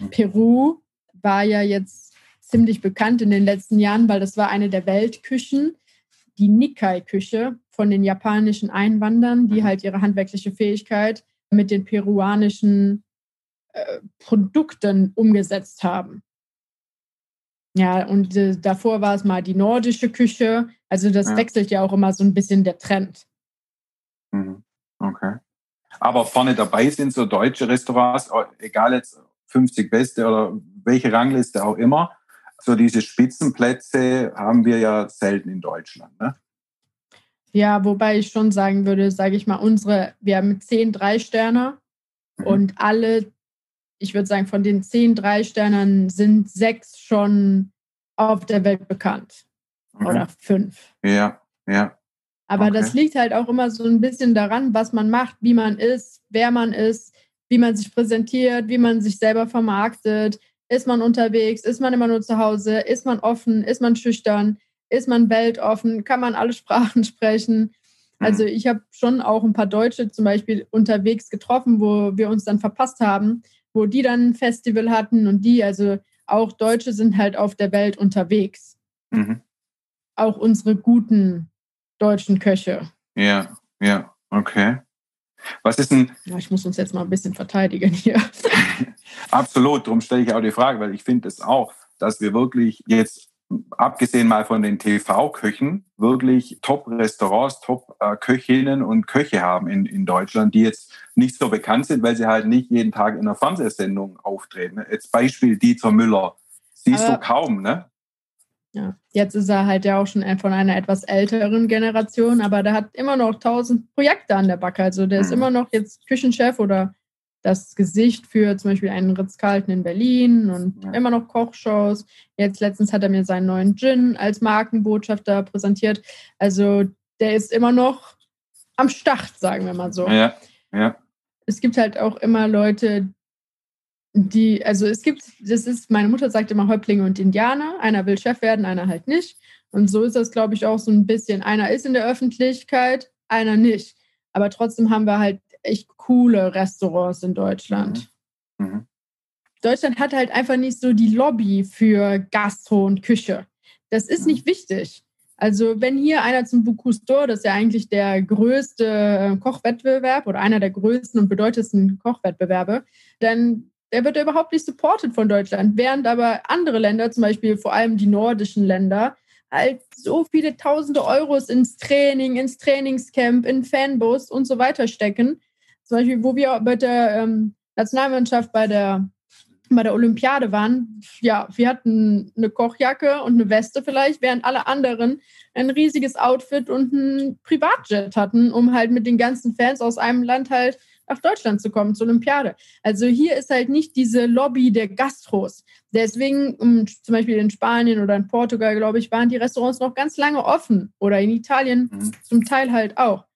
B: Mhm. Peru war ja jetzt ziemlich bekannt in den letzten Jahren, weil das war eine der Weltküchen die Nikkei-Küche von den japanischen Einwandern, die mhm. halt ihre handwerkliche Fähigkeit mit den peruanischen äh, Produkten umgesetzt haben. Ja, und äh, davor war es mal die nordische Küche. Also das ja. wechselt ja auch immer so ein bisschen der Trend.
A: Mhm. Okay. Aber vorne dabei sind so deutsche Restaurants, egal jetzt 50 Beste oder welche Rangliste auch immer. So diese Spitzenplätze haben wir ja selten in Deutschland. Ne?
B: Ja, wobei ich schon sagen würde, sage ich mal, unsere, wir haben zehn Drei-Sterner mhm. und alle, ich würde sagen, von den zehn Drei-Sternern sind sechs schon auf der Welt bekannt. Mhm. Oder fünf.
A: Ja, ja.
B: Aber okay. das liegt halt auch immer so ein bisschen daran, was man macht, wie man ist, wer man ist, wie man sich präsentiert, wie man sich selber vermarktet. Ist man unterwegs? Ist man immer nur zu Hause? Ist man offen? Ist man schüchtern? Ist man weltoffen? Kann man alle Sprachen sprechen? Also mhm. ich habe schon auch ein paar Deutsche zum Beispiel unterwegs getroffen, wo wir uns dann verpasst haben, wo die dann ein Festival hatten und die, also auch Deutsche sind halt auf der Welt unterwegs. Mhm. Auch unsere guten deutschen Köche.
A: Ja, ja, okay. Was ist denn.
B: Ja, ich muss uns jetzt mal ein bisschen verteidigen hier.
A: Absolut, darum stelle ich auch die Frage, weil ich finde es auch, dass wir wirklich jetzt, abgesehen mal von den TV-Köchen, wirklich Top-Restaurants, Top-Köchinnen und Köche haben in, in Deutschland, die jetzt nicht so bekannt sind, weil sie halt nicht jeden Tag in einer Fernsehsendung auftreten. Jetzt Beispiel Dieter Müller. Siehst Aber du kaum, ne?
B: Ja, jetzt ist er halt ja auch schon von einer etwas älteren Generation, aber der hat immer noch tausend Projekte an der Backe. Also der ist mhm. immer noch jetzt Küchenchef oder das Gesicht für zum Beispiel einen Ritz-Carlton in Berlin und ja. immer noch Kochshows. Jetzt letztens hat er mir seinen neuen Gin als Markenbotschafter präsentiert. Also der ist immer noch am Start, sagen wir mal so.
A: Ja, ja.
B: Es gibt halt auch immer Leute, die, also es gibt, das ist, meine Mutter sagt immer Häuptlinge und Indianer. Einer will Chef werden, einer halt nicht. Und so ist das, glaube ich, auch so ein bisschen. Einer ist in der Öffentlichkeit, einer nicht. Aber trotzdem haben wir halt echt coole Restaurants in Deutschland. Mhm. Mhm. Deutschland hat halt einfach nicht so die Lobby für Gastro und Küche. Das ist mhm. nicht wichtig. Also wenn hier einer zum d'Or, das ist ja eigentlich der größte Kochwettbewerb oder einer der größten und bedeutendsten Kochwettbewerbe, dann der wird überhaupt nicht supported von Deutschland, während aber andere Länder, zum Beispiel vor allem die nordischen Länder, halt so viele tausende Euros ins Training, ins Trainingscamp, in Fanbus und so weiter stecken. Zum Beispiel, wo wir bei der ähm, Nationalmannschaft bei der, bei der Olympiade waren, ja, wir hatten eine Kochjacke und eine Weste vielleicht, während alle anderen ein riesiges Outfit und ein Privatjet hatten, um halt mit den ganzen Fans aus einem Land halt nach Deutschland zu kommen zur Olympiade. Also hier ist halt nicht diese Lobby der Gastros. Deswegen, um, zum Beispiel in Spanien oder in Portugal, glaube ich, waren die Restaurants noch ganz lange offen oder in Italien mhm. zum Teil halt auch,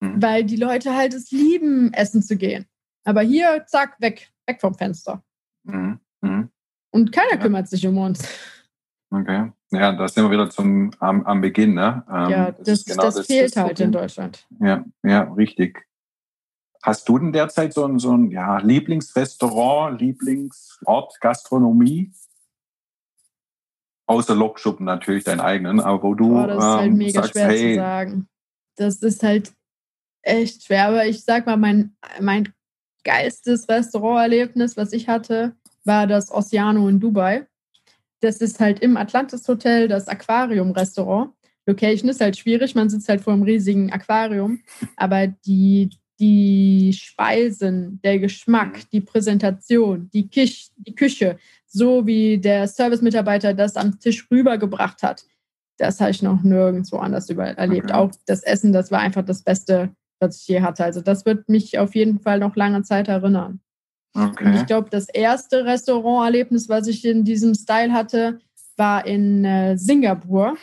B: mhm. weil die Leute halt es lieben, essen zu gehen. Aber hier, zack, weg, weg vom Fenster. Mhm. mhm. Und keiner ja. kümmert sich um uns.
A: Okay. Ja, da sind wir wieder zum, am, am Beginn. Ne?
B: Ähm, ja, das, das, genau das, das fehlt halt in Deutschland.
A: Ja, ja, richtig. Hast du denn derzeit so ein, so ein ja, Lieblingsrestaurant, Lieblingsort, Gastronomie? Außer Lokschuppen natürlich deinen eigenen, aber wo du.
B: Boah, das ist halt ähm, mega sagst, schwer hey, zu sagen. Das ist halt echt schwer, aber ich sag mal, mein, mein geilstes Restauranterlebnis, was ich hatte, war das Oceano in Dubai. Das ist halt im Atlantis Hotel, das Aquarium-Restaurant. Location ist halt schwierig, man sitzt halt vor einem riesigen Aquarium, aber die, die Speisen, der Geschmack, mhm. die Präsentation, die, Kich, die Küche, so wie der Servicemitarbeiter das am Tisch rübergebracht hat, das habe ich noch nirgendwo anders erlebt. Okay. Auch das Essen, das war einfach das Beste, was ich je hatte. Also das wird mich auf jeden Fall noch lange Zeit erinnern. Okay. Und ich glaube, das erste Restauranterlebnis, was ich in diesem Style hatte, war in äh, Singapur.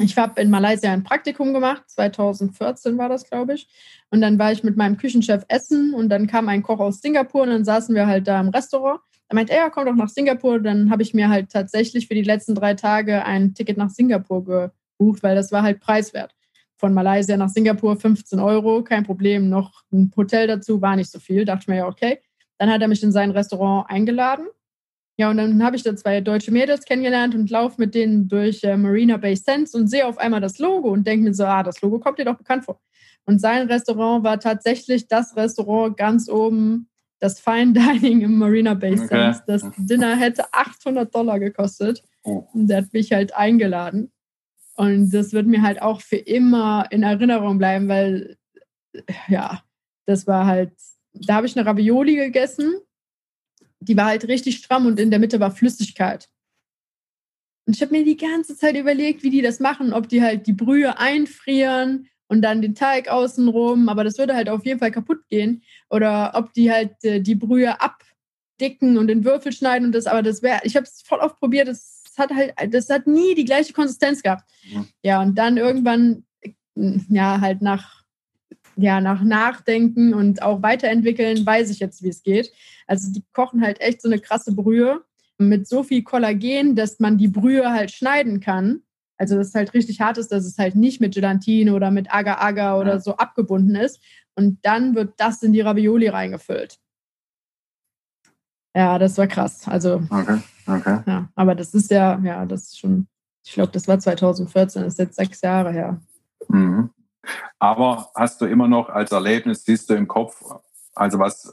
B: Ich habe in Malaysia ein Praktikum gemacht, 2014 war das, glaube ich. Und dann war ich mit meinem Küchenchef essen und dann kam ein Koch aus Singapur und dann saßen wir halt da im Restaurant. Er meinte, ja, komm doch nach Singapur. Dann habe ich mir halt tatsächlich für die letzten drei Tage ein Ticket nach Singapur gebucht, weil das war halt preiswert. Von Malaysia nach Singapur 15 Euro, kein Problem. Noch ein Hotel dazu, war nicht so viel. Dachte ich mir ja, okay. Dann hat er mich in sein Restaurant eingeladen ja, und dann habe ich da zwei deutsche Mädels kennengelernt und laufe mit denen durch äh, Marina Bay Sands und sehe auf einmal das Logo und denke mir so, ah, das Logo kommt dir doch bekannt vor. Und sein Restaurant war tatsächlich das Restaurant ganz oben, das Fine Dining im Marina Bay Sands. Okay. Das Dinner hätte 800 Dollar gekostet. Oh. Und der hat mich halt eingeladen. Und das wird mir halt auch für immer in Erinnerung bleiben, weil, ja, das war halt, da habe ich eine Ravioli gegessen. Die war halt richtig stramm und in der Mitte war Flüssigkeit. Und ich habe mir die ganze Zeit überlegt, wie die das machen, ob die halt die Brühe einfrieren und dann den Teig außenrum, aber das würde halt auf jeden Fall kaputt gehen. Oder ob die halt äh, die Brühe abdicken und in Würfel schneiden und das, aber das wäre, ich habe es voll oft probiert, das hat halt, das hat nie die gleiche Konsistenz gehabt. Mhm. Ja, und dann irgendwann, ja, halt nach, ja, nach Nachdenken und auch weiterentwickeln, weiß ich jetzt, wie es geht. Also die kochen halt echt so eine krasse Brühe mit so viel Kollagen, dass man die Brühe halt schneiden kann. Also dass es halt richtig hart ist, dass es halt nicht mit Gelatine oder mit Agar-Agar oder so abgebunden ist. Und dann wird das in die Ravioli reingefüllt. Ja, das war krass. Also,
A: okay, okay.
B: Ja, aber das ist ja, ja, das ist schon, ich glaube, das war 2014, das ist jetzt sechs Jahre her.
A: Mhm. Aber hast du immer noch als Erlebnis, siehst du im Kopf, also was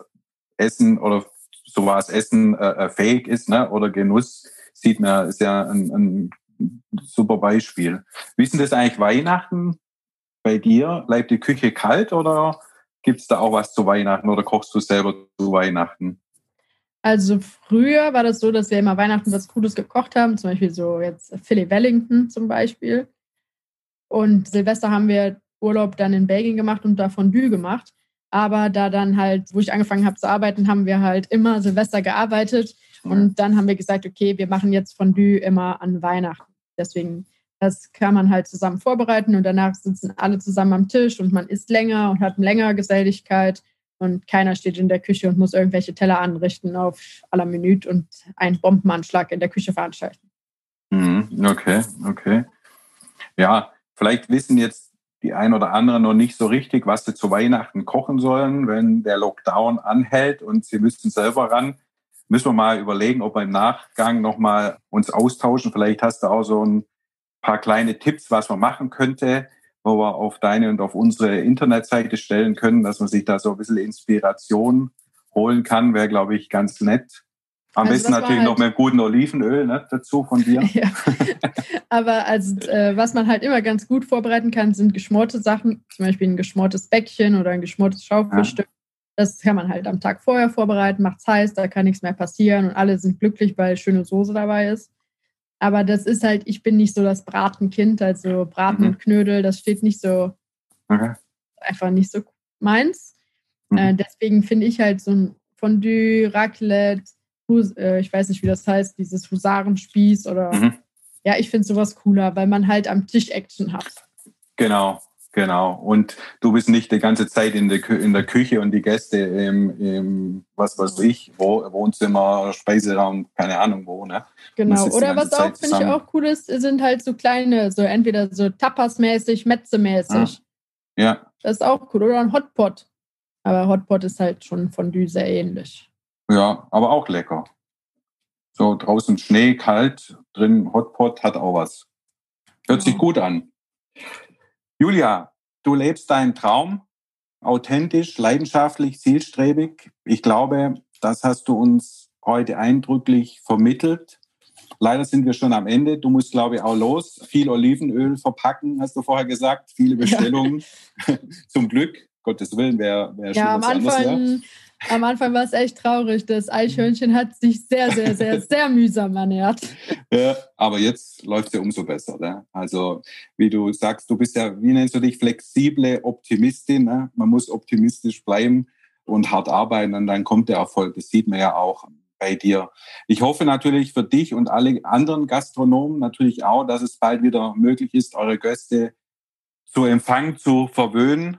A: Essen oder sowas Essen äh, äh, fähig ist, ne? oder Genuss, sieht man, ist ja ein, ein super Beispiel. Wie ist denn das eigentlich Weihnachten bei dir? Bleibt die Küche kalt oder gibt es da auch was zu Weihnachten oder kochst du selber zu Weihnachten?
B: Also früher war das so, dass wir immer Weihnachten was Cooles gekocht haben, zum Beispiel so jetzt Philly Wellington zum Beispiel. Und Silvester haben wir Urlaub dann in Belgien gemacht und da Fondue gemacht. Aber da dann halt, wo ich angefangen habe zu arbeiten, haben wir halt immer Silvester gearbeitet. Und dann haben wir gesagt, okay, wir machen jetzt Fondue immer an Weihnachten. Deswegen, das kann man halt zusammen vorbereiten und danach sitzen alle zusammen am Tisch und man isst länger und hat eine längere Geselligkeit und keiner steht in der Küche und muss irgendwelche Teller anrichten auf aller Minute und einen Bombenanschlag in der Küche veranstalten.
A: Mhm, okay, okay. Ja, vielleicht wissen jetzt die ein oder anderen noch nicht so richtig, was sie zu Weihnachten kochen sollen, wenn der Lockdown anhält und sie müssten selber ran. Müssen wir mal überlegen, ob wir im Nachgang nochmal uns austauschen. Vielleicht hast du auch so ein paar kleine Tipps, was man machen könnte, wo wir auf deine und auf unsere Internetseite stellen können, dass man sich da so ein bisschen Inspiration holen kann, wäre, glaube ich, ganz nett. Am also besten natürlich halt noch mit guten Olivenöl ne, dazu von dir.
B: ja. Aber also, äh, was man halt immer ganz gut vorbereiten kann, sind geschmorte Sachen, zum Beispiel ein geschmortes Bäckchen oder ein geschmortes Schaufelstück. Ja. Das kann man halt am Tag vorher vorbereiten, macht es heiß, da kann nichts mehr passieren und alle sind glücklich, weil schöne Soße dabei ist. Aber das ist halt, ich bin nicht so das Bratenkind, also Braten mhm. und Knödel, das steht nicht so, okay. einfach nicht so meins. Mhm. Äh, deswegen finde ich halt so ein Fondue, Raclette, ich weiß nicht, wie das heißt, dieses Husarenspieß oder, mhm. ja, ich finde sowas cooler, weil man halt am Tisch Action hat.
A: Genau, Genau. Und du bist nicht die ganze Zeit in der, Kü in der Küche und die Gäste im, im, was weiß ich, wo, Wohnzimmer, Speiseraum, keine Ahnung wo, ne?
B: Genau. Oder was auch, finde ich auch cool ist, sind halt so kleine, so entweder so Tapas-mäßig, Metze-mäßig.
A: Ja. ja.
B: Das ist auch cool. Oder ein Hotpot. Aber Hotpot ist halt schon von Dü sehr ähnlich.
A: Ja, aber auch lecker. So draußen Schnee, kalt, drin Hotpot hat auch was. Hört sich gut an. Julia, du lebst deinen Traum authentisch, leidenschaftlich, zielstrebig. Ich glaube, das hast du uns heute eindrücklich vermittelt. Leider sind wir schon am Ende. Du musst, glaube ich, auch los. Viel Olivenöl verpacken, hast du vorher gesagt. Viele Bestellungen. Zum Glück. Gottes Willen wäre wär
B: ja, schon was anderes. Ja. Am Anfang war es echt traurig. Das Eichhörnchen hat sich sehr, sehr, sehr, sehr mühsam ernährt.
A: Ja, aber jetzt läuft es ja umso besser. Ne? Also, wie du sagst, du bist ja, wie nennst du dich, flexible Optimistin. Ne? Man muss optimistisch bleiben und hart arbeiten und dann kommt der Erfolg. Das sieht man ja auch bei dir. Ich hoffe natürlich für dich und alle anderen Gastronomen natürlich auch, dass es bald wieder möglich ist, eure Gäste zu empfangen, zu verwöhnen,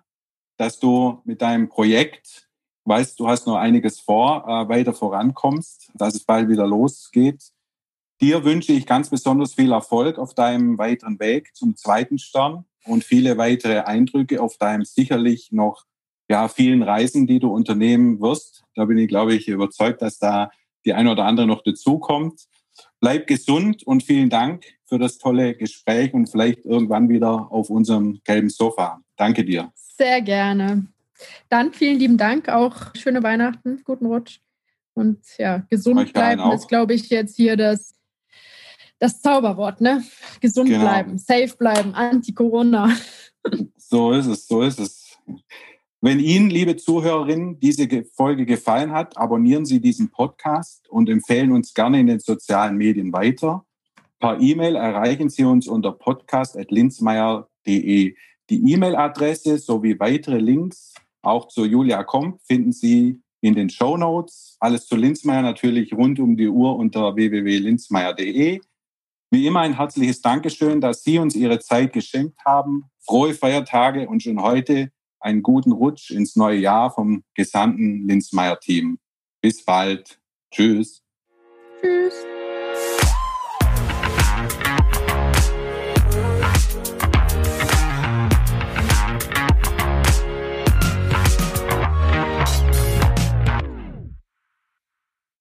A: dass du mit deinem Projekt weißt, du hast noch einiges vor, äh, weiter vorankommst, dass es bald wieder losgeht. Dir wünsche ich ganz besonders viel Erfolg auf deinem weiteren Weg zum zweiten Stern und viele weitere Eindrücke auf deinem sicherlich noch ja, vielen Reisen, die du unternehmen wirst. Da bin ich, glaube ich, überzeugt, dass da die eine oder andere noch dazukommt. Bleib gesund und vielen Dank für das tolle Gespräch und vielleicht irgendwann wieder auf unserem gelben Sofa. Danke dir.
B: Sehr gerne. Dann vielen lieben Dank, auch schöne Weihnachten, guten Rutsch. Und ja, gesund bleiben ist, glaube ich, jetzt hier das, das Zauberwort, ne? Gesund genau. bleiben, safe bleiben, Anti-Corona.
A: So ist es, so ist es. Wenn Ihnen, liebe Zuhörerinnen, diese Folge gefallen hat, abonnieren Sie diesen Podcast und empfehlen uns gerne in den sozialen Medien weiter. Per E-Mail erreichen Sie uns unter podcast.linzmeier.de. Die E-Mail-Adresse sowie weitere Links auch zu Julia Komp finden Sie in den Show Notes. Alles zu Linzmeier natürlich rund um die Uhr unter www.linzmeier.de. Wie immer ein herzliches Dankeschön, dass Sie uns Ihre Zeit geschenkt haben. Frohe Feiertage und schon heute einen guten Rutsch ins neue Jahr vom gesamten Linzmeier-Team. Bis bald. Tschüss. Tschüss.